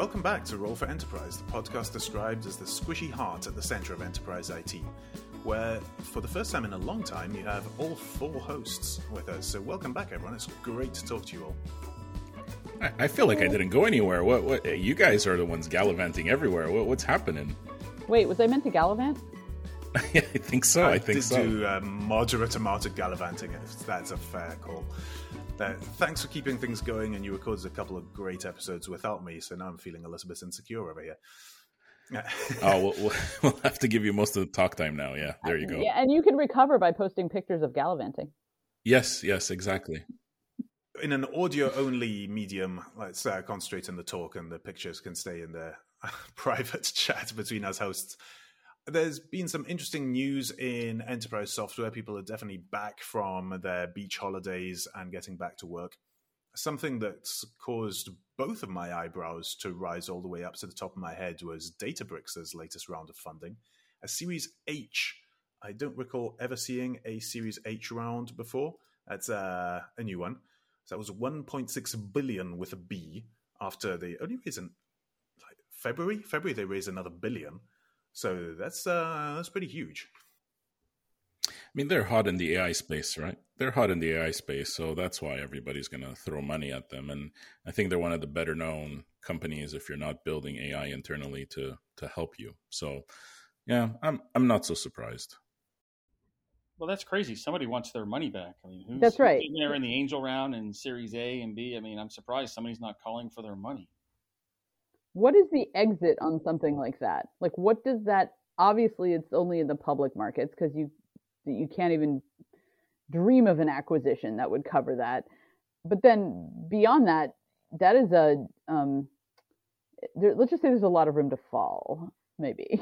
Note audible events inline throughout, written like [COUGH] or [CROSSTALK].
welcome back to Roll for Enterprise, the podcast described as the squishy heart at the center of enterprise IT, where for the first time in a long time you have all four hosts with us. So welcome back, everyone. It's great to talk to you all. I, feel like I didn't go anywhere. What? What? You guys are the ones gallivanting everywhere. What, what's happening? Wait, was I meant to gallivant? [LAUGHS] I think so. I, I think did so. do um, moderate amount of gallivanting. If that's a fair call. Uh, thanks for keeping things going, and you recorded a couple of great episodes without me, so now I'm feeling a little bit insecure over here. [LAUGHS] oh, we'll, [LAUGHS] we'll, have to give you most of the talk time now. Yeah, there you go. Yeah, and you can recover by posting pictures of gallivanting. Yes, yes, exactly. In an audio only medium, let's uh, concentrate on the talk, and the pictures can stay in the [LAUGHS] private chat between us hosts there's been some interesting news in enterprise software. People are definitely back from their beach holidays and getting back to work. Something that's caused both of my eyebrows to rise all the way up to the top of my head was Databricks' latest round of funding, a Series H. I don't recall ever seeing a Series H round before. That's uh, a new one. So that was 1.6 billion with a B after they only reason like February. February they raised another billion. So that's uh, that's pretty huge. I mean, they're hot in the AI space, right? They're hot in the AI space, so that's why everybody's going to throw money at them. And I think they're one of the better known companies if you're not building AI internally to to help you. So, yeah, I'm I'm not so surprised. Well, that's crazy. Somebody wants their money back. I mean, who's, that's right. Who's there in the angel round and Series A and B. I mean, I'm surprised somebody's not calling for their money what is the exit on something like that? Like, what does that? Obviously, it's only in the public markets because you you can't even dream of an acquisition that would cover that. But then beyond that, that is a um, there, let's just say there's a lot of room to fall, maybe.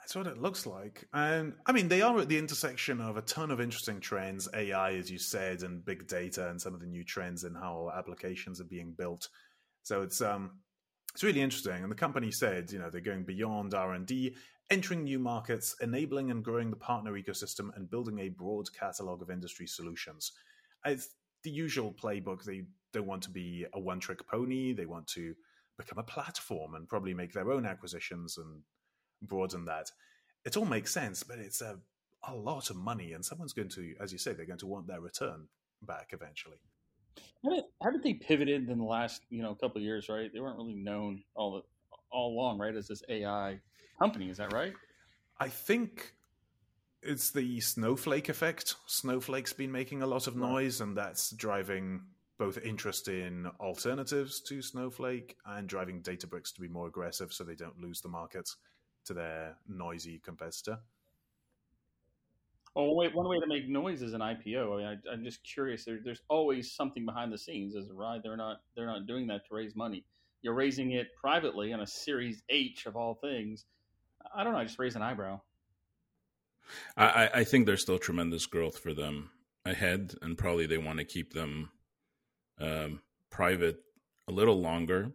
That's what it looks like. And I mean, they are at the intersection of a ton of interesting trends, AI, as you said, and big data, and some of the new trends in how applications are being built. So it's um, it's really interesting. And the company said, you know, they're going beyond R&D, entering new markets, enabling and growing the partner ecosystem, and building a broad catalog of industry solutions. It's the usual playbook. They don't want to be a one-trick pony. They want to become a platform and probably make their own acquisitions and broaden that. It all makes sense, but it's a, a lot of money, and someone's going to, as you say, they're going to want their return back eventually. Haven't, haven't they pivoted in the last you know couple of years? Right, they weren't really known all the all along, right, as this AI company. Is that right? I think it's the snowflake effect. Snowflake's been making a lot of noise, and that's driving both interest in alternatives to Snowflake and driving Databricks to be more aggressive so they don't lose the market to their noisy competitor. Well, wait, one way to make noise is an IPO. I mean, I, am just curious. There, there's always something behind the scenes. As a ride, they're not they're not doing that to raise money. You're raising it privately on a Series H of all things. I don't know. I just raise an eyebrow. I, I think there's still tremendous growth for them ahead, and probably they want to keep them um, private a little longer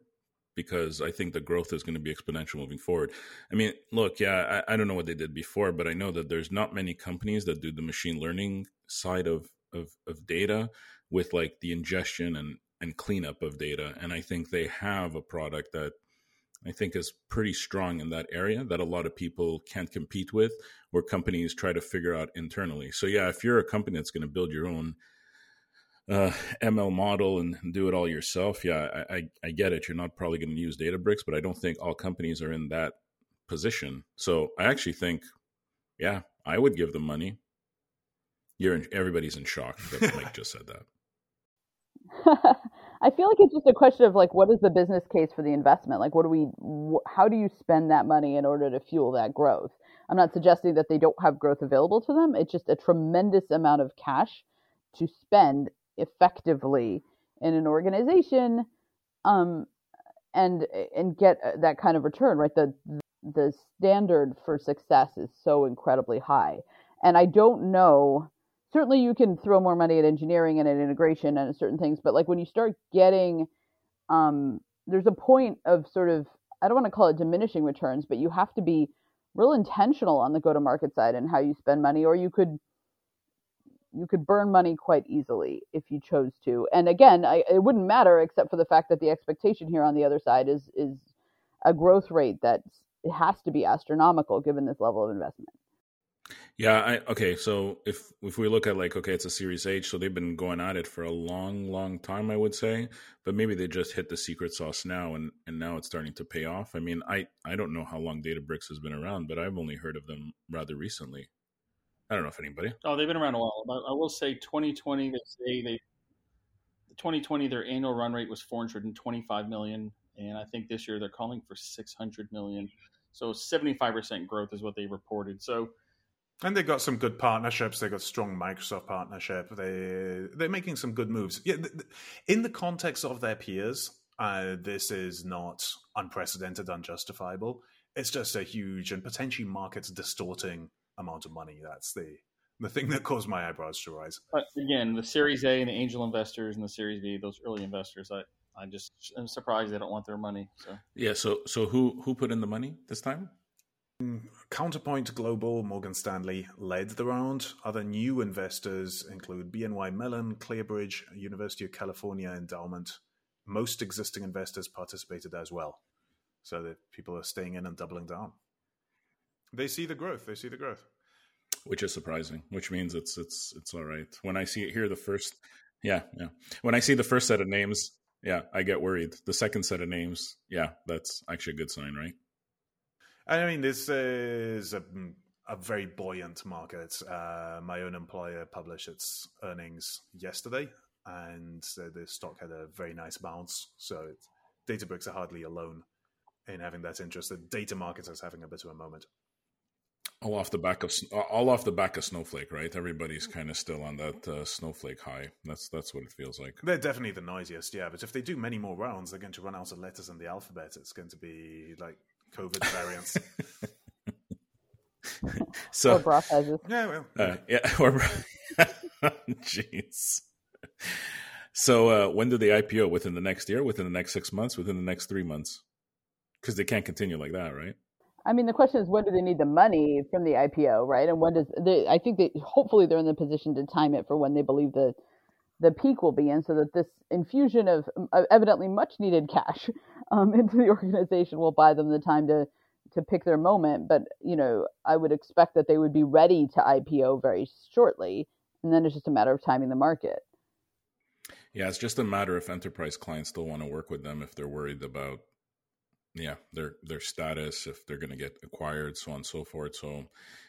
because I think the growth is going to be exponential moving forward. I mean, look, yeah, I, I, don't know what they did before, but I know that there's not many companies that do the machine learning side of, of, of data with like the ingestion and, and cleanup of data. And I think they have a product that I think is pretty strong in that area that a lot of people can't compete with, where companies try to figure out internally. So, yeah, if you're a company that's going to build your own uh, ML model and do it all yourself, yeah, I, I, I get it. You're not probably going to use Databricks, but I don't think all companies are in that position. So I actually think, yeah, I would give them money. You're in, everybody's in shock that [LAUGHS] Mike just said that. [LAUGHS] I feel like it's just a question of like, what is the business case for the investment? Like, what do we, wh- how do you spend that money in order to fuel that growth? I'm not suggesting that they don't have growth available to them. It's just a tremendous amount of cash to spend effectively in an organization um, and and get uh, that kind of return right? The the standard for success is so incredibly high. And i don't know certainly you can throw more money at engineering and at integration and at certain things but like when you start getting um, there's a point of sort of i don't want to call it diminishing returns but you have to be real intentional on the go to market side and how you spend money or you could you could burn money quite easily if you chose to. And again, I, it wouldn't matter except for the fact that the expectation here on the other side is is a growth rate that it has to be astronomical given this level of investment. Yeah, I, okay. So if if we look at like okay, it's a Series H, so they've been going at it for a long, long time, I would say. But maybe they just hit the secret sauce now, and and now it's starting to pay off. I mean, I I don't know how long Databricks has been around, but I've only heard of them rather recently. I don't know if anybody. Oh, they've been around a while. I will say, 2020, they say they 2020 their annual run rate was 425 million, and I think this year they're calling for 600 million. So 75% growth is what they reported. So and they've got some good partnerships. They've got strong Microsoft partnership. They they're making some good moves. Yeah, in the context of their peers, uh, this is not unprecedented, unjustifiable. It's just a huge and potentially market distorting amount of money. That's the the thing that caused my eyebrows to rise. But again, the Series A and the angel investors and the Series B, those early investors, I I just am surprised they don't want their money. So yeah, so so who who put in the money this time? Mm, Counterpoint Global, Morgan Stanley led the round. Other new investors include BNY Mellon, Clearbridge, University of California Endowment. Most existing investors participated as well. So that people are staying in and doubling down. They see the growth. They see the growth. Which is surprising, which means it's it's it's all right. When I see it here the first yeah, yeah. When I see the first set of names, yeah, I get worried. The second set of names, yeah, that's actually a good sign, right? I mean, this is a, a very buoyant market. Uh, my own employer published its earnings yesterday, and the stock had a very nice bounce. So it, Databricks are hardly alone in having that interest. The data market is having a bit of a moment. All off the back of all off the back of Snowflake, right? Everybody's kind of still on that uh, Snowflake high. That's that's what it feels like. They're definitely the noisiest, yeah. But if they do many more rounds, they're going to run out of letters in the alphabet. It's going to be like COVID variants. [LAUGHS] [LAUGHS] so, or bra sizes. Yeah, well, uh, yeah, [LAUGHS] or jeez. So, uh, when do they IPO? Within the next year? Within the next six months? Within the next three months? Because they can't continue like that, right? I mean, the question is, when do they need the money from the IPO, right? And when does they? I think that hopefully they're in the position to time it for when they believe the the peak will be in, so that this infusion of evidently much needed cash [LAUGHS] um, into the organization will buy them the time to to pick their moment. But you know, I would expect that they would be ready to IPO very shortly, and then it's just a matter of timing the market. Yeah, it's just a matter if enterprise clients still want to work with them if they're worried about yeah their their status if they're going to get acquired so on and so forth so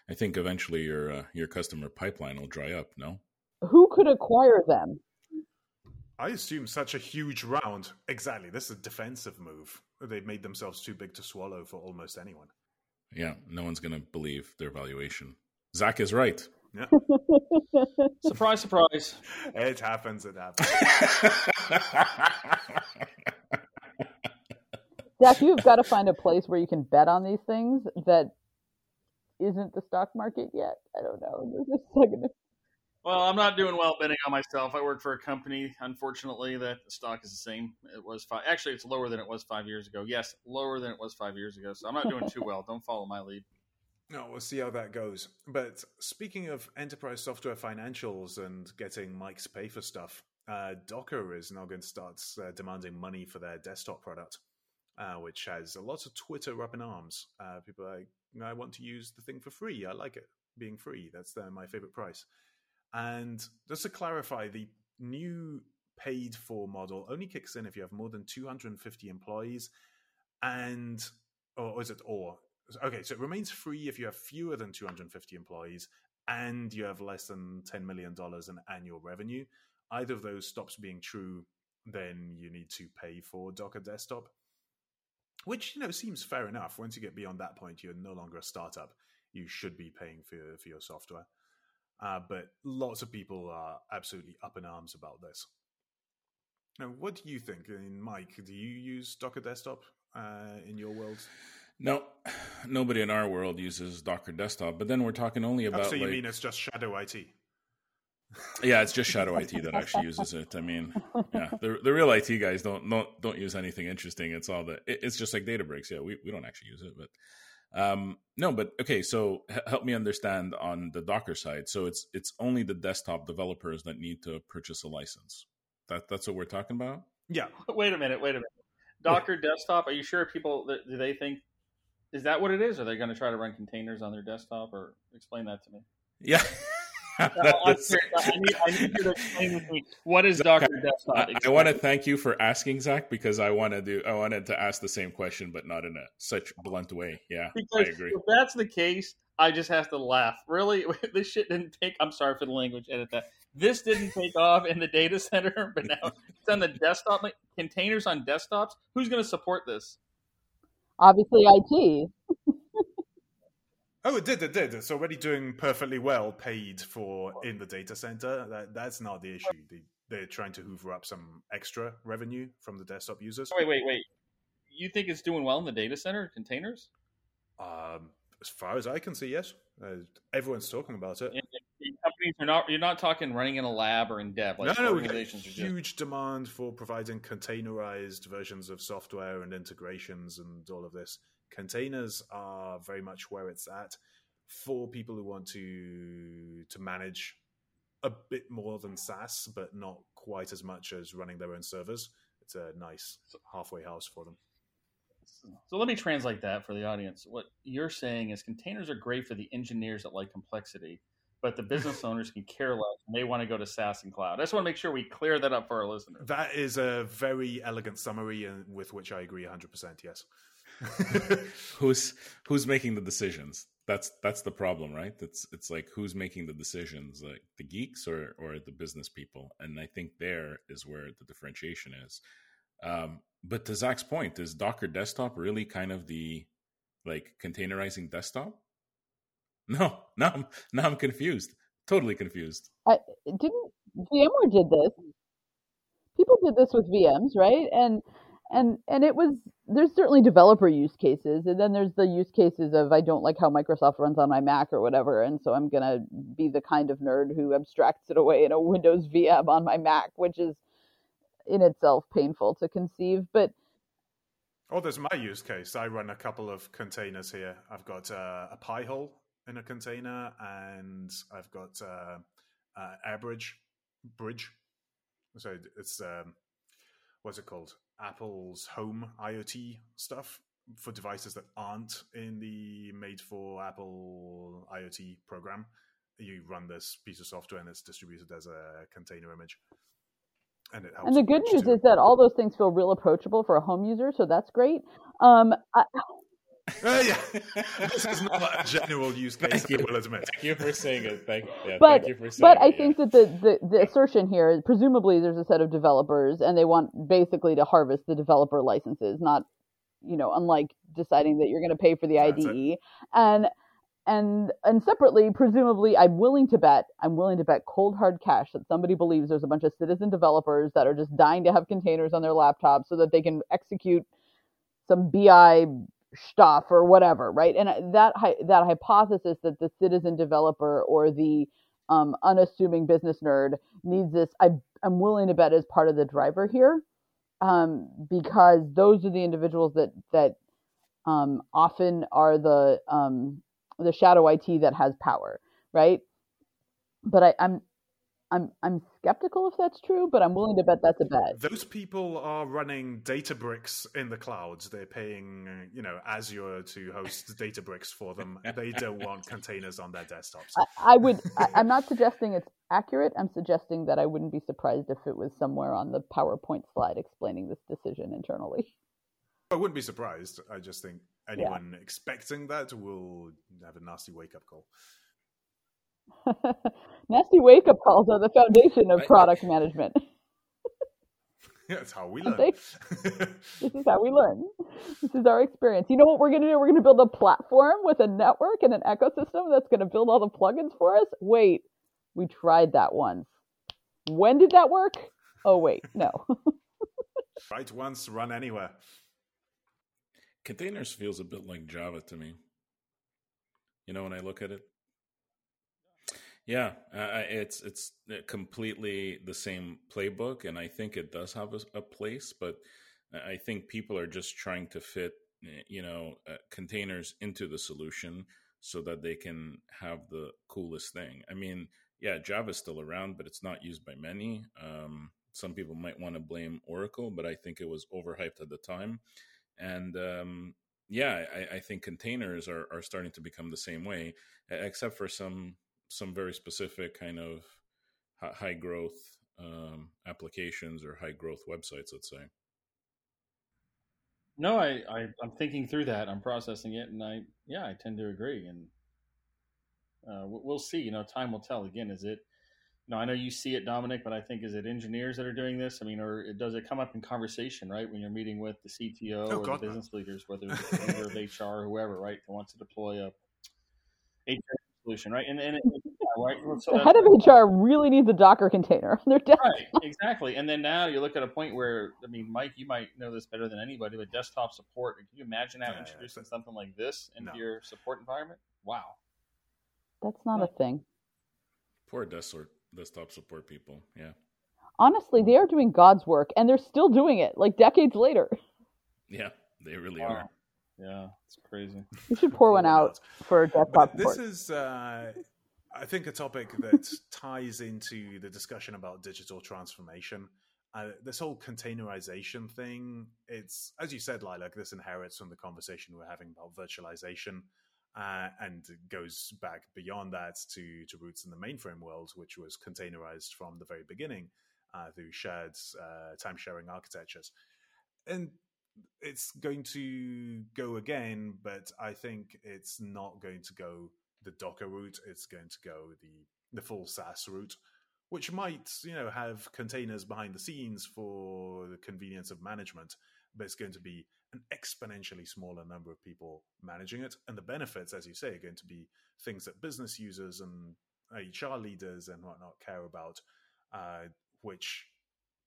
i think eventually your uh, your customer pipeline will dry up no who could acquire them I assume such a huge round. Exactly. This is a defensive move. They've made themselves too big to swallow for almost anyone. Yeah, no one's going to believe their valuation. Zach is right. Yeah. [LAUGHS] surprise, surprise. It happens. It happens. [LAUGHS] Zach, you've got to find a place where you can bet on these things that isn't the stock market yet. I don't know. This is like well, I'm not doing well betting on myself. I work for a company, unfortunately, that the stock is the same. It was five. Actually, it's lower than it was five years ago. Yes, lower than it was five years ago. So I'm not doing too well. Don't follow my lead. No, we'll see how that goes. But speaking of enterprise software financials and getting Mike's pay for stuff, uh, Docker is now going to start uh, demanding money for their desktop product, uh, which has a lot of Twitter up in arms. Uh, people are like, I want to use the thing for free. I like it being free. That's my favorite price. And just to clarify, the new paid for model only kicks in if you have more than 250 employees and or is it or okay so it remains free if you have fewer than 250 employees and you have less than 10 million dollars in annual revenue either of those stops being true then you need to pay for docker desktop which you know seems fair enough once you get beyond that point you're no longer a startup you should be paying for, for your software uh, but lots of people are absolutely up in arms about this. Now, what do you think? I mean, Mike, do you use Docker Desktop uh, in your world? No, [SIGHS] nobody in our world uses Docker Desktop. But then we're talking only about. Oh, so you like, mean it's just Shadow IT? Yeah, it's just Shadow IT that actually uses it. I mean, yeah, the the real IT guys don't don't don't use anything interesting. It's all the it, it's just like Databricks. Yeah, we, we don't actually use it, but um, no, but okay. So h- help me understand on the Docker side. So it's it's only the desktop developers that need to purchase a license. That that's what we're talking about. Yeah. [LAUGHS] Wait a minute. Wait a minute. Docker desktop. Are you sure people do they think is that what it is? Are they going to try to run containers on their desktop, or explain that to me? Yeah. [LAUGHS] [LAUGHS] I, need, I need you to explain what is Docker Desktop. I, I, want to thank you for asking Zach because I want to do I wanted to ask the same question, but not in a such blunt way. Yeah, because I agree. If that's the case, I just have to laugh. Really, [LAUGHS] this shit didn't take. I'm sorry for the language. Edit that. This didn't take off in the data center, [LAUGHS] but now it's on the desktop. Like, containers on desktops. Who's going to support this? Obviously, IT. Oh, it did. It did. It's already doing perfectly well, paid for in the data center. That that's not the issue. The, they're trying to hoover up some extra revenue from the desktop users. Wait, wait, wait. You think it's doing well in the data center containers? Um, as far as I can see, yes. Uh, everyone's talking about it. Companies are not. You're not talking running in a lab or in dev. Like no, no. Organizations huge just... demand for providing containerized versions of software and integrations and all of this containers are very much where it's at for people who want to to manage a bit more than SaaS, but not quite as much as running their own servers. It's a nice halfway house for them. So let me translate that for the audience. What you're saying is containers are great for the engineers that like complexity, but the business owners can care less and they want to go to SaaS and cloud. I just want to make sure we clear that up for our listeners. That is a very elegant summary and with which I agree 100%. Yes. [LAUGHS] who's who's making the decisions? That's that's the problem, right? It's it's like who's making the decisions, like the geeks or or the business people? And I think there is where the differentiation is. Um, but to Zach's point, is Docker Desktop really kind of the like containerizing desktop? [LAUGHS] No, now I'm now I'm confused. Totally confused. I didn't VMware did this. People did this with VMs, right? And and and it was there's certainly developer use cases and then there's the use cases of i don't like how microsoft runs on my mac or whatever and so i'm going to be the kind of nerd who abstracts it away in a windows vm on my mac which is in itself painful to conceive but oh there's my use case i run a couple of containers here i've got uh, a Pi-hole in a container and i've got uh, uh, airbridge bridge so it's um, what's it called Apple's home IoT stuff for devices that aren't in the made for Apple IoT program. You run this piece of software and it's distributed as a container image. And, it helps and the good news too. is that all those things feel real approachable for a home user, so that's great. Um, I, uh, yeah, [LAUGHS] this is not a general use case. Thank I will admit. Thank you for saying it. Thank, yeah, but, thank you for saying But it, I yeah. think that the, the, the assertion here, presumably, there's a set of developers, and they want basically to harvest the developer licenses, not, you know, unlike deciding that you're going to pay for the IDE, and and and separately, presumably, I'm willing to bet, I'm willing to bet cold hard cash that somebody believes there's a bunch of citizen developers that are just dying to have containers on their laptops so that they can execute some BI stuff or whatever, right? And uh, that that hypothesis that the citizen developer or the um, unassuming business nerd needs this, I, I'm willing to bet is part of the driver here, um, because those are the individuals that that um, often are the um, the shadow IT that has power, right? But I, I'm I'm I'm skeptical if that's true, but I'm willing to bet that's a bet. Those people are running Databricks in the clouds. They're paying, you know, Azure to host Databricks for them. They don't want containers on their desktops. I, I would. I, I'm not suggesting it's accurate. I'm suggesting that I wouldn't be surprised if it was somewhere on the PowerPoint slide explaining this decision internally. I wouldn't be surprised. I just think anyone yeah. expecting that will have a nasty wake up call. [LAUGHS] Nasty wake up calls are the foundation of product management. [LAUGHS] That's how we learn. [LAUGHS] this is how we learn. This is our experience. You know what we're going to do? We're going to build a platform with a network and an ecosystem that's going to build all the plugins for us. Wait, we tried that once. When did that work? Oh, wait, no. Write once, run anywhere. Containers feels a bit like Java to me. You know, when I look at it, yeah, uh, it's it's uh, completely the same playbook, and I think it does have a, a place. But I think people are just trying to fit, you know, uh, containers into the solution so that they can have the coolest thing. I mean, yeah, Java is still around, but it's not used by many. Um, some people might want to blame Oracle, but I think it was overhyped at the time. And um, yeah, I, I, think containers are, are starting to become the same way, except for some some very specific kind of high growth um, applications or high growth websites. Let's say. No, I, I am thinking through that. I'm processing it, and I yeah, I tend to agree. And uh, we'll see. You know, time will tell. Again, is it no, I know you see it, Dominic, but I think is it engineers that are doing this? I mean, or does it come up in conversation, right, when you're meeting with the CTO oh, or God, the business no. leaders, whether it's the leader of [LAUGHS] HR or whoever, right, that wants to deploy a HR solution, right? And, and it, right? So the head of HR really needs a Docker container on their desktop. Right, exactly. And then now you look at a point where, I mean, Mike, you might know this better than anybody, but desktop support. Can you imagine now yeah, introducing yeah, something like this into no. your support environment? Wow. That's not a thing. Poor desktop desktop support people. Yeah. Honestly, they are doing God's work and they're still doing it like decades later. Yeah, they really wow. are. Yeah, it's crazy. You should pour one out for a desktop This is, uh, I think, a topic that ties into the discussion about digital transformation. Uh, this whole containerization thing, it's, as you said, Lilac, this inherits from the conversation we're having about virtualization uh, and goes back beyond that to, to roots in the mainframe world, which was containerized from the very beginning uh, through shared uh, time sharing architectures. And it's going to go again, but I think it's not going to go the Docker route. It's going to go the the full SaaS route, which might you know have containers behind the scenes for the convenience of management, but it's going to be an exponentially smaller number of people managing it. And the benefits, as you say, are going to be things that business users and HR leaders and whatnot care about, uh, which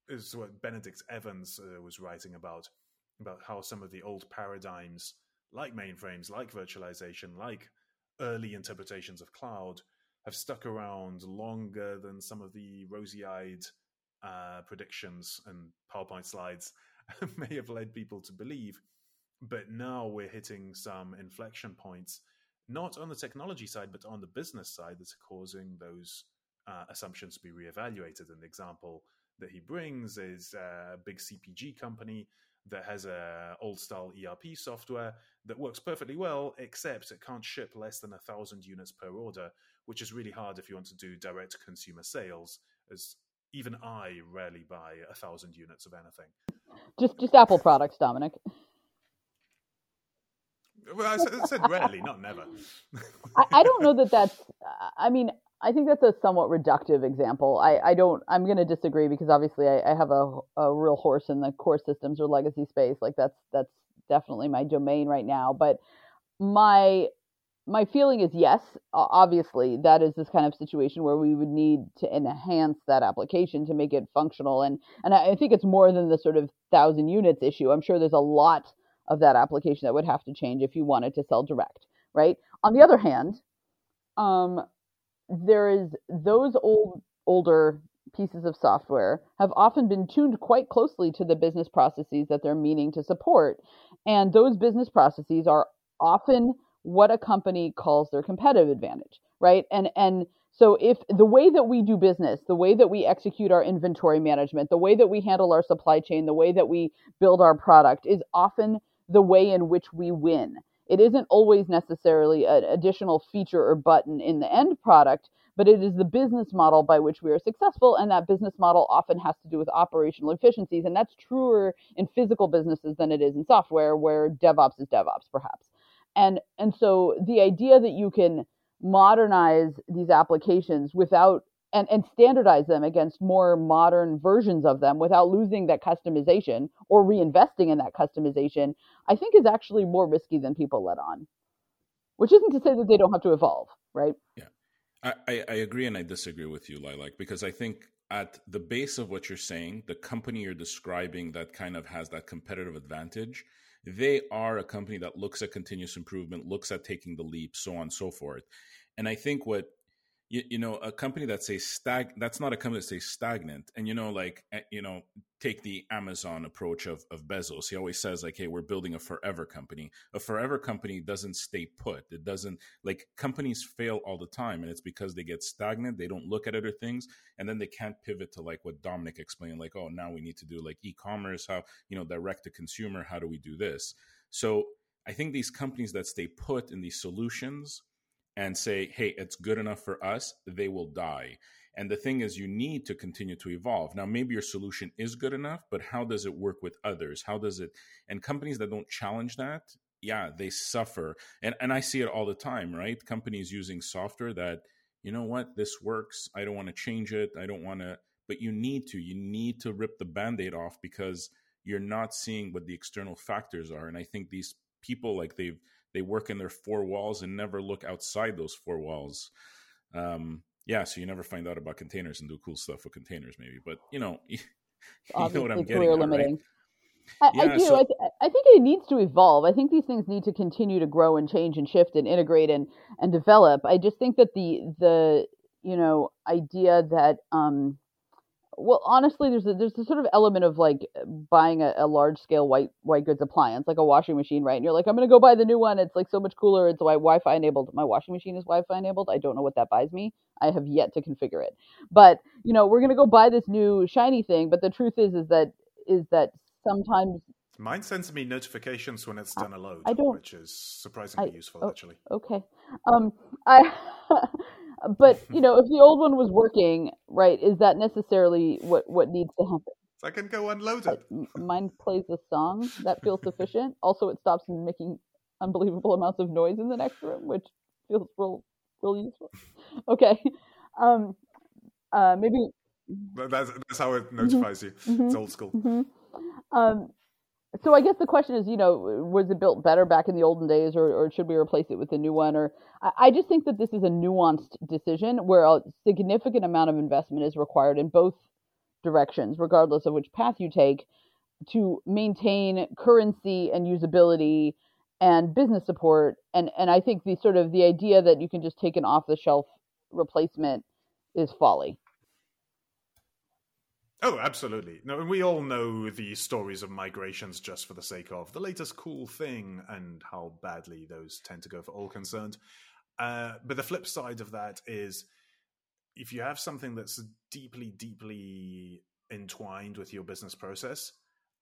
is what Benedict Evans uh, was writing about, about how some of the old paradigms, like mainframes, like virtualization, like early interpretations of cloud, have stuck around longer than some of the rosy eyed uh, predictions and PowerPoint slides [LAUGHS] may have led people to believe. But now we're hitting some inflection points, not on the technology side, but on the business side, that's causing those uh, assumptions to be reevaluated. An example that he brings is a big CPG company that has a old style ERP software that works perfectly well, except it can't ship less than a thousand units per order, which is really hard if you want to do direct consumer sales, as even I rarely buy a thousand units of anything. Just just Apple products, Dominic. Well, I said, rarely, not never. I, I, don't know that that's. I mean, I think that's a somewhat reductive example. I, I don't. I'm going to disagree because obviously I, I have a, a real horse in the core systems or legacy space. Like that's that's definitely my domain right now. But my my feeling is yes, obviously that is this kind of situation where we would need to enhance that application to make it functional. And and I think it's more than the sort of thousand units issue. I'm sure there's a lot of that application that would have to change if you wanted to sell direct, right? On the other hand, um, there is those old older pieces of software have often been tuned quite closely to the business processes that they're meaning to support, and those business processes are often what a company calls their competitive advantage, right? And and so if the way that we do business, the way that we execute our inventory management, the way that we handle our supply chain, the way that we build our product is often the way in which we win. It isn't always necessarily an additional feature or button in the end product, but it is the business model by which we are successful. And that business model often has to do with operational efficiencies. And that's truer in physical businesses than it is in software, where DevOps is DevOps, perhaps and and so the idea that you can modernize these applications without and, and standardize them against more modern versions of them without losing that customization or reinvesting in that customization, I think is actually more risky than people let on. Which isn't to say that they don't have to evolve, right? Yeah. I, I agree and I disagree with you, Lilac, because I think at the base of what you're saying, the company you're describing that kind of has that competitive advantage they are a company that looks at continuous improvement, looks at taking the leap, so on and so forth. And I think what you, you know a company that says stag that's not a company that says stagnant. And you know like eh, you know take the amazon approach of, of bezos. He always says like hey we're building a forever company. A forever company doesn't stay put. It doesn't like companies fail all the time and it's because they get stagnant. They don't look at other things and then they can't pivot to like what dominic explained like oh now we need to do like e-commerce how you know direct to consumer how do we do this? So i think these companies that stay put in these solutions and say, hey, it's good enough for us, they will die. And the thing is, you need to continue to evolve. Now, maybe your solution is good enough, but how does it work with others? How does it? And companies that don't challenge that, yeah, they suffer. And and I see it all the time, right? Companies using software that, you know what, this works. I don't want to change it. I don't want to. But you need to. You need to rip the band-aid off because you're not seeing what the external factors are. And I think these people, like they've they work in their four walls and never look outside those four walls. Um, yeah, so you never find out about containers and do cool stuff with containers, maybe. But you know, [LAUGHS] you know what I'm getting. At, limiting. Right? I, yeah, I, do. So, I, th- I, think it needs to evolve. I think these things need to continue to grow and change and shift and integrate and and develop. I just think that the the you know idea that um, well honestly there's a there's a sort of element of like buying a, a, large scale white white goods appliance like a washing machine right? And you're like i'm going to go buy the new one. It's like so much cooler. It's wi-fi enabled. My washing machine is wi-fi enabled. I don't know what that buys me. I have yet to configure it. But you know we're going to go buy this new shiny thing but the truth is is that is that sometimes Mine sends me notifications when it's done a load, I don't, which is surprisingly I, useful, oh, actually. Okay, um, I [LAUGHS] but [LAUGHS] you know, if the old one was working, right, is that necessarily what what needs to happen? I can go unload it. Mine plays a song that feels sufficient. also, it stops making unbelievable amounts of noise in the next room, which feels real, real useful. Okay, um, uh, maybe that's that's how it mm-hmm. notifies mm-hmm. you. It's old school. Mm-hmm. Um, so I guess the question is, you know, was it built better back in the olden days, or, or should we replace it with a new one? Or I, I just think that this is a nuanced decision where a significant amount of investment is required in both directions, regardless of which path you take, to maintain currency and usability and business support. And and I think the sort of the idea that you can just take an off the shelf replacement is folly. Oh, absolutely. No, and we all know the stories of migrations just for the sake of the latest cool thing and how badly those tend to go for all concerned. Uh, but the flip side of that is if you have something that's deeply, deeply entwined with your business process,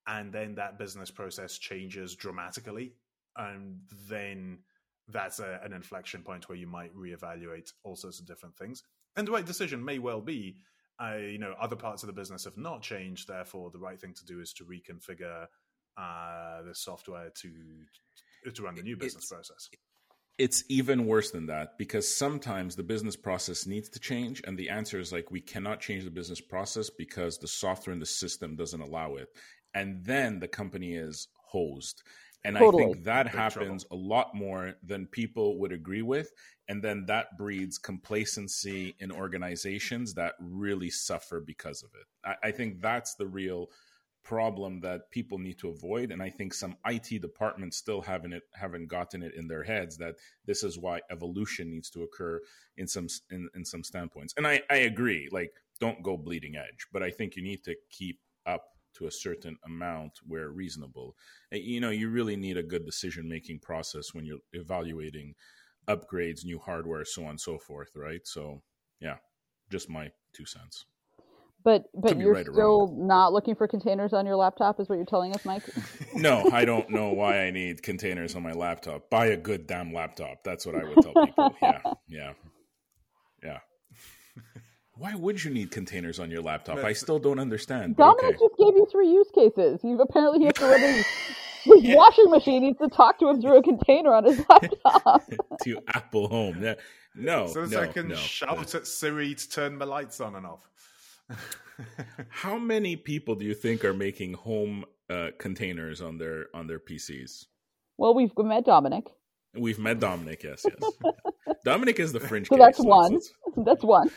and then that business process changes dramatically, and then that's a, an inflection point where you might reevaluate all sorts of different things. And the right decision may well be I, you know, other parts of the business have not changed. Therefore, the right thing to do is to reconfigure uh, the software to to run the new business it's, process. It's even worse than that because sometimes the business process needs to change, and the answer is like we cannot change the business process because the software in the system doesn't allow it, and then the company is hosed. And totally. I think that Big happens trouble. a lot more than people would agree with. And then that breeds complacency in organizations that really suffer because of it. I, I think that's the real problem that people need to avoid and i think some it departments still haven't it haven't gotten it in their heads that this is why evolution needs to occur in some in, in some standpoints and i i agree like don't go bleeding edge but i think you need to keep up to a certain amount where reasonable. You know, you really need a good decision making process when you're evaluating upgrades, new hardware, so on and so forth, right? So, yeah, just my two cents. But but you're right still not looking for containers on your laptop, is what you're telling us, Mike? [LAUGHS] no, I don't know why I need containers on my laptop. Buy a good damn laptop. That's what I would tell people. [LAUGHS] Yeah, yeah, yeah. [LAUGHS] Why would you need containers on your laptop? I still don't understand. Dominic okay. just gave you three use cases. You apparently have to run his, his yeah. washing machine needs to talk to him through a container on his [LAUGHS] laptop. to Apple Home. Yeah. No. So no, I can no, shout at Siri to turn my lights on and off. [LAUGHS] How many people do you think are making home uh, containers on their on their PCs? Well, we've met Dominic. We've met Dominic. Yes, yes. [LAUGHS] Dominic is the fringe. So case, that's one. That's one.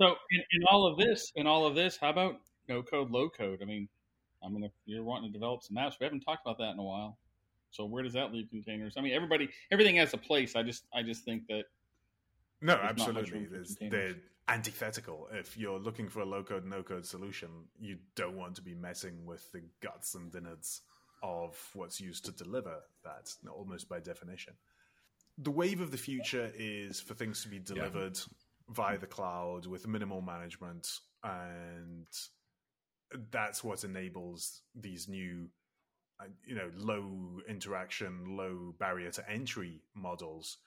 So in, in all of this, in all of this, how about no code, low code? I mean, I mean, if you're wanting to develop some apps, we haven't talked about that in a while. So where does that leave containers? I mean, everybody, everything has a place. I just, I just think that No, absolutely. They're antithetical. If you're looking for a low code, no code solution, you don't want to be messing with the guts and innards of what's used to deliver that, almost by definition. The wave of the future is for things to be delivered yeah. Via the cloud with minimal management, and that's what enables these new, uh, you know, low interaction, low barrier to entry models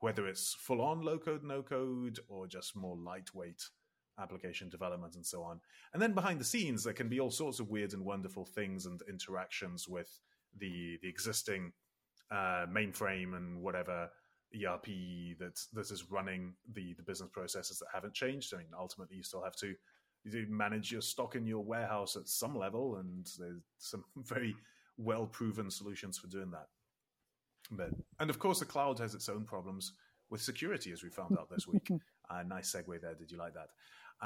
whether it's full on low code, no code, or just more lightweight application development and so on. And then behind the scenes, there can be all sorts of weird and wonderful things and interactions with the the existing uh, mainframe and whatever ERP that that is running the the business processes that haven't changed. I mean, ultimately, you still have to you manage your stock in your warehouse at some level, and there's some [LAUGHS] very well proven solutions for doing that. But and of course, the cloud has its own problems with security, as we found out this week. [LAUGHS] uh, nice segue there. Did you like that?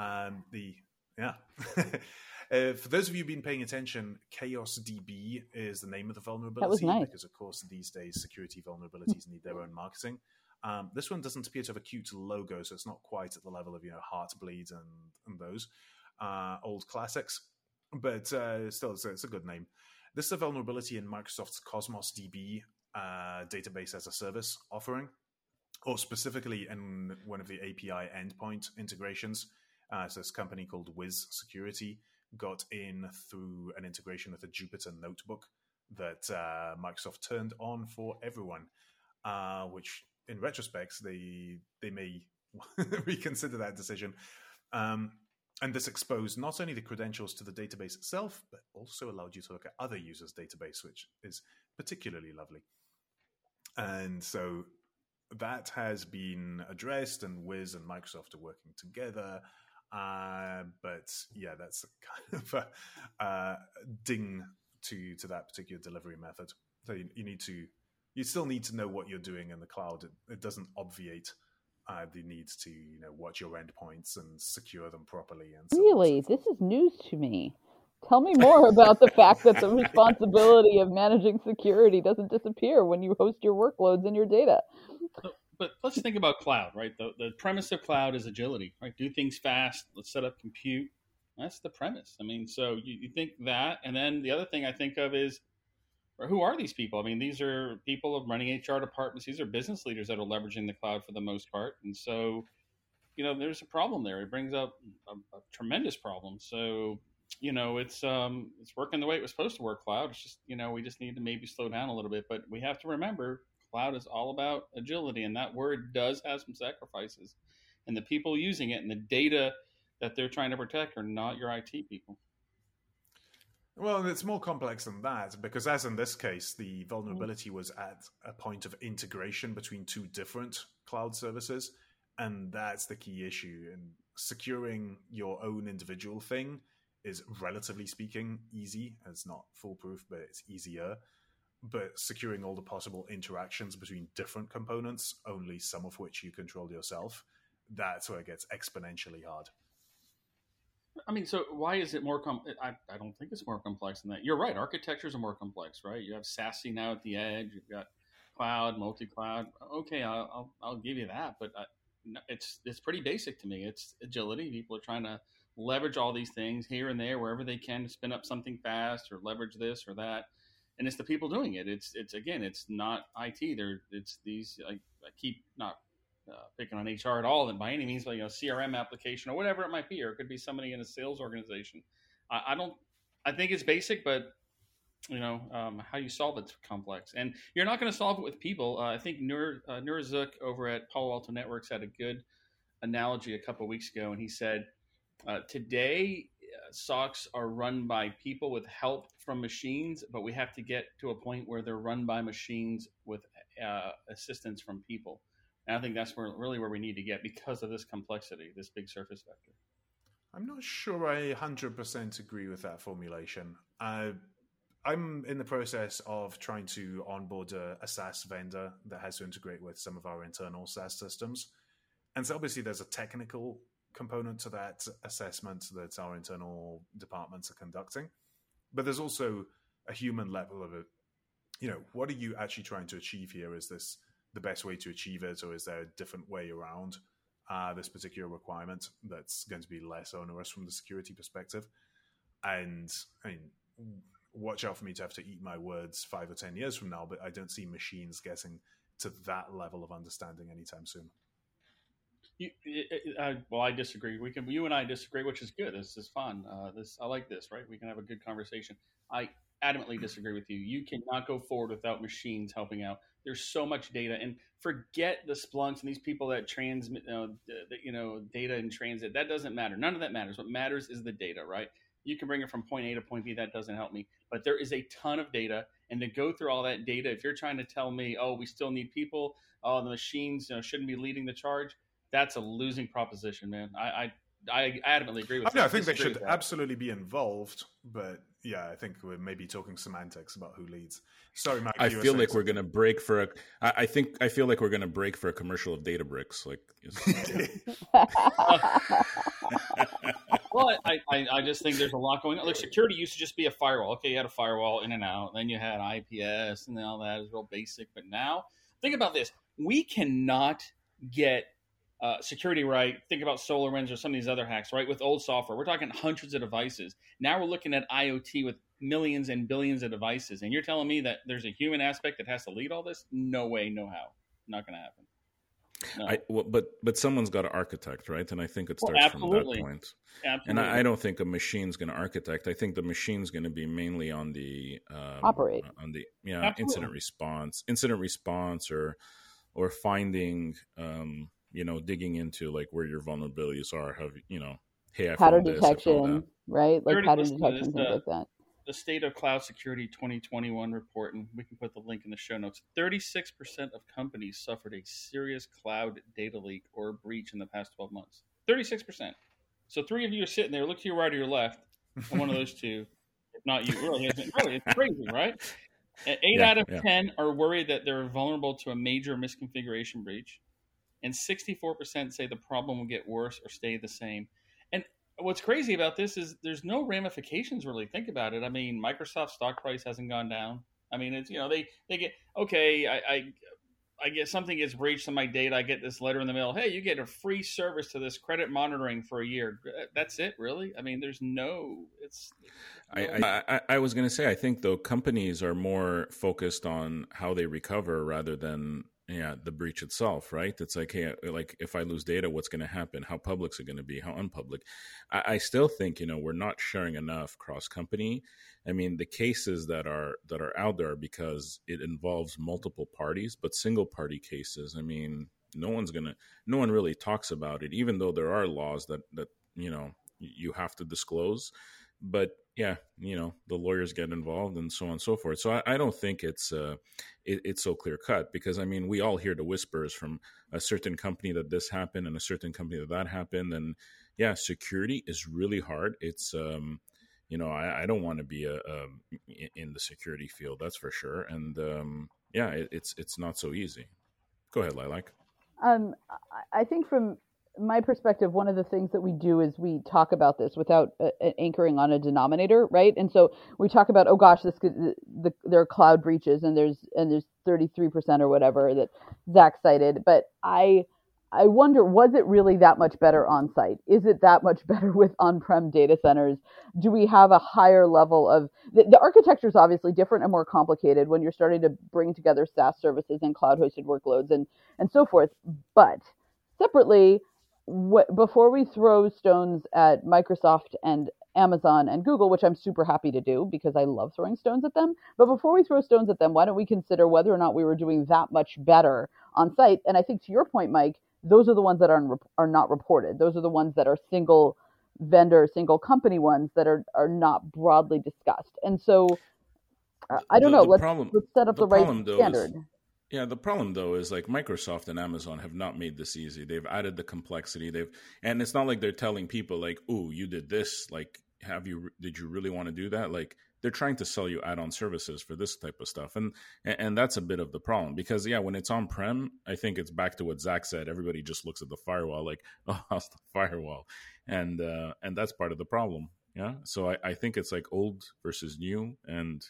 Um, the yeah. [LAUGHS] uh, for those of you who've been paying attention, Chaos DB is the name of the vulnerability nice. because, of course, these days security vulnerabilities need their own marketing. Um, this one doesn't appear to have a cute logo, so it's not quite at the level of you know Heartbleed and and those uh, old classics, but uh, still, it's a, it's a good name. This is a vulnerability in Microsoft's Cosmos DB uh, database as a service offering, or specifically in one of the API endpoint integrations. Uh, so this company called Wiz Security got in through an integration with a Jupyter notebook that uh, Microsoft turned on for everyone, uh, which in retrospect they they may [LAUGHS] reconsider that decision. Um, and this exposed not only the credentials to the database itself, but also allowed you to look at other users' database, which is particularly lovely. And so that has been addressed, and Wiz and Microsoft are working together. Uh, but yeah, that's [LAUGHS] kind of a uh, ding to to that particular delivery method. So you, you, need to, you still need to know what you're doing in the cloud. It, it doesn't obviate uh, the need to you know watch your endpoints and secure them properly. And so really, this is news to me. Tell me more about the fact that the [LAUGHS] responsibility of managing security doesn't disappear when you host your workloads and your data. But let's think about cloud, right? The, the premise of cloud is agility, right? Do things fast. Let's set up compute. That's the premise. I mean, so you, you think that, and then the other thing I think of is, who are these people? I mean, these are people of running HR departments. These are business leaders that are leveraging the cloud for the most part, and so you know, there's a problem there. It brings up a, a tremendous problem. So you know, it's um, it's working the way it was supposed to work. Cloud. It's just you know, we just need to maybe slow down a little bit. But we have to remember, cloud is all about agility, and that word does have some sacrifices. And the people using it and the data that they're trying to protect are not your IT people. Well, it's more complex than that because, as in this case, the mm. vulnerability was at a point of integration between two different cloud services, and that's the key issue. And securing your own individual thing is relatively speaking easy. It's not foolproof, but it's easier. But securing all the possible interactions between different components, only some of which you control yourself, that's where it gets exponentially hard. I mean, so why is it more? Com- I, I don't think it's more complex than that. You're right. Architectures are more complex, right? You have SASE now at the edge. You've got cloud, multi-cloud. Okay, I'll I'll, I'll give you that, but uh, I, it's it's pretty basic to me. It's agility. People are trying to leverage all these things here and there wherever they can to spin up something fast or leverage this or that and it's the people doing it. It's it's again it's not it they're it's these i, I keep not uh, picking on hr at all and by any means but you know crm application or whatever it might be or it could be somebody in a sales organization. I, I don't i think it's basic but you know um, how you solve it's complex. And you're not going to solve it with people. Uh, i think Nir uh, Zuk over at palo alto networks had a good analogy a couple weeks ago and he said uh, today, SOCs are run by people with help from machines, but we have to get to a point where they're run by machines with uh, assistance from people. And I think that's where, really where we need to get because of this complexity, this big surface vector. I'm not sure I 100% agree with that formulation. Uh, I'm in the process of trying to onboard a, a, SaaS vendor that has to integrate with some of our internal SaaS systems. And so obviously there's a technical component to that assessment that our internal departments are conducting. But there's also a human level of it. You know, what are you actually trying to achieve here? Is this the best way to achieve it, or is there a different way around uh, this particular requirement that's going to be less onerous from the security perspective. And I mean, watch out for me to have to eat my words five or ten years from now, but I don't see machines getting to that level of understanding anytime soon. You, uh, well, I disagree. We can, you and I disagree, which is good. This is fun. Uh, this, I like this, right? We can have a good conversation. I adamantly disagree with you. You cannot go forward without machines helping out. There's so much data, and forget the Splunks and these people that transmit, the, you know, data in transit. That doesn't matter. None of that matters. What matters is the data, right? You can bring it from point A to point B. That doesn't help me. But there is a ton of data, and to go through all that data, if you're trying to tell me, oh, we still need people, oh, the machines you know, shouldn't be leading the charge, that's a losing proposition, man. I I, I adamantly agree with. I, mean, I think they should absolutely be involved, but yeah, I think we're maybe talking semantics about who leads. Sorry, Mike. I feel like we're going to break for a. I, I think I feel like we're going to break for a commercial of Databricks. Like, well, [LAUGHS] [LAUGHS] I, I, I just think there's a lot going on. Like security used to just be a firewall. Okay, you had a firewall in and out. Then you had IPS, and all that is real basic. But now, think about this: we cannot get uh, security right. Think about SolarWinds or some of these other hacks, right? With old software, we're talking hundreds of devices. Now we're looking at IoT with millions and billions of devices, and you're telling me that there's a human aspect that has to lead all this? No way, no how. Not going to happen. No. I, well, but but someone's got to architect, right? And I think it starts well, from that point. Absolutely. And I, I don't think a machine's going to architect. I think the machine's going to be mainly on the um, operate on the yeah absolutely. incident response, incident response, or or finding um, you know digging into like where your vulnerabilities are. Have you know? Hey, I pattern detection, right? Like pattern detection, things like that the State of Cloud Security 2021 report, and we can put the link in the show notes. 36% of companies suffered a serious cloud data leak or breach in the past 12 months. 36%. So three of you are sitting there. Look to your right or your left. one of those two, if not you. Really, really it's crazy, right? Eight yeah, out of yeah. 10 are worried that they're vulnerable to a major misconfiguration breach. And 64% say the problem will get worse or stay the same And what's crazy about this is there's no ramifications really. Think about it. I mean, Microsoft stock price hasn't gone down. I mean, it's you know they they get okay. I, I I get something gets breached on my data. I get this letter in the mail. Hey, you get a free service to this credit monitoring for a year. That's it, really. I mean, there's no. It's. No... I, I I was going to say I think though companies are more focused on how they recover rather than yeah the breach itself right? It's like hey like if i lose data what's going to happen? How public's it going to be? How unpublic? I, I, still think you know we're not sharing enough cross company i mean the cases that are that are out there because it involves multiple parties but single party cases i mean no one's gonna no one really talks about it even though there are laws that that you know you have to disclose. But yeah, you know, the lawyers get involved and so on and so forth. So I, I don't think it's uh, it, it's so clear cut because I mean, we all hear the whispers from a certain company that this happened and a certain company that that happened, and yeah, security is really hard. It's um, you know, I, I don't want to be a, a, in the security field, that's for sure, and um, yeah, it, it's it's not so easy. Go ahead, Lilac. Um, I think from my perspective, one of the things that we do is we talk about this without uh, anchoring on a denominator, right? And so we talk about, oh gosh, this could, the, the, there are cloud breaches, and there's and there's 33% or whatever that Zach cited. But I I wonder, was it really that much better on site? Is it that much [LAUGHS] better with on-prem data centers? Do we have a higher level of the, the architecture is obviously different and more complicated when you're starting to bring together SaaS services and cloud-hosted workloads and and so forth. But separately wh- before we throw stones at Microsoft and Amazon and Google, which I'm super happy to do because I love throwing stones at them. But before we throw stones at them, why don't we consider whether or not we were doing that much better on site? And I think to your point, Mike, those are the ones that are are not reported. Those are the ones that are single vendor, single company ones that are are not broadly discussed. And so uh, I don't the, know. The let's, problem, let's set up the, the right standard. Is, yeah, the problem though is like Microsoft and Amazon have not made this easy. They've added the complexity. They've and it's not like they're telling people like, "Oh, you did this. Like, have you did you really want to do that?" Like they're trying to sell you add-on services for this type of stuff. And and that's a bit of the problem because yeah, when it's on-prem, I think it's back to what Zach said. Everybody just looks at the firewall like, [LAUGHS] "Oh, how's the firewall?" And uh and that's part of the problem. Yeah. So I, I think it's like old versus new and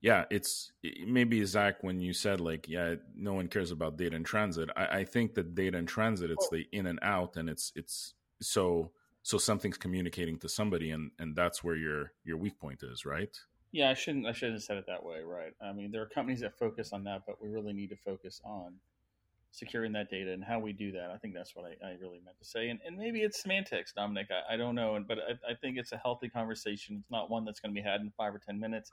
yeah, it's maybe Zach when you said like, yeah, no one cares about data in transit. I, I think that data in transit, it's the in and out, and it's it's so so something's communicating to somebody, and and that's where your your weak point is, right? Yeah, I shouldn't I shouldn't have said it that way, right? I mean, there are companies that focus on that, but we really need to focus on securing that data and how we do that. I think that's what I, I really meant to say. And, and maybe it's semantics, Dominic. I, I don't know, but I, I think it's a healthy conversation. It's not one that's going to be had in five or ten minutes.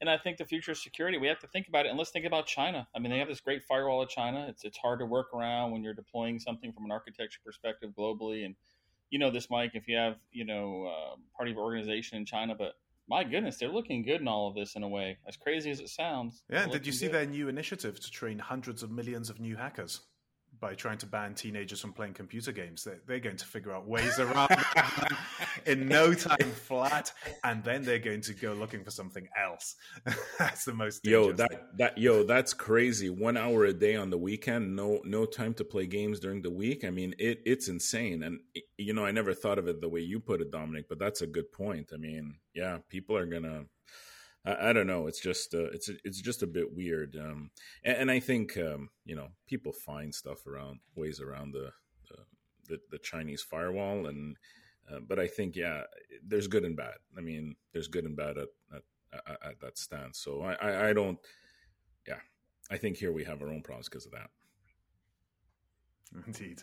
And I think the future of security, we have to think about it. And let's think about China. I mean, they have this great firewall of China. It's it's hard to work around when you're deploying something from an architecture perspective globally. And you know this, Mike, if you have you know uh, part of your organization in China, but my goodness, they're looking good in all of this in a way. As crazy as it sounds. Yeah. Did you see good. their new initiative to train hundreds of millions of new hackers? By trying to ban teenagers from playing computer games. They're, they're going to figure out ways around in no time [LAUGHS] flat, and then they're going to go looking for something else. [LAUGHS] that's the most yo that thing. that yo that's crazy. One hour a day on the weekend, no no time to play games during the week. I mean, it it's insane. And you know, I never thought of it the way you put it, Dominic. But that's a good point. I mean, yeah, people are gonna I, I don't know. It's just uh, it's it's just a bit weird, um, and, and, I think um, you know people find stuff around ways around the the, the, the Chinese firewall, and uh, but I think yeah, there's good and bad. I mean, there's good and bad at at, at, at that stance. So I, I, I don't, yeah, I think here we have our own problems because of that. Indeed.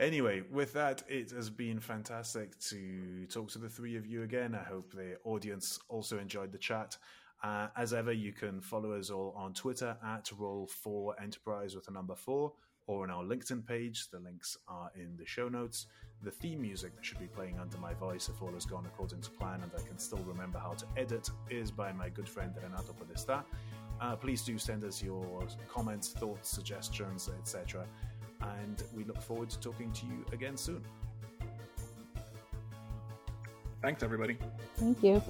Anyway, with that, it has been fantastic to talk to the three of you again. I hope the audience also enjoyed the chat. Uh, as ever, you can follow us all on Twitter at Roll4Enterprise with a number four, or on our LinkedIn page. The links are in the show notes. The theme music that should be playing under my voice, if all has gone according to plan and I can still remember how to edit, is by my good friend Renato Podesta. Uh, please do send us your comments, thoughts, suggestions, etc and we look forward to talking to you again soon. Thanks, everybody. Thank you.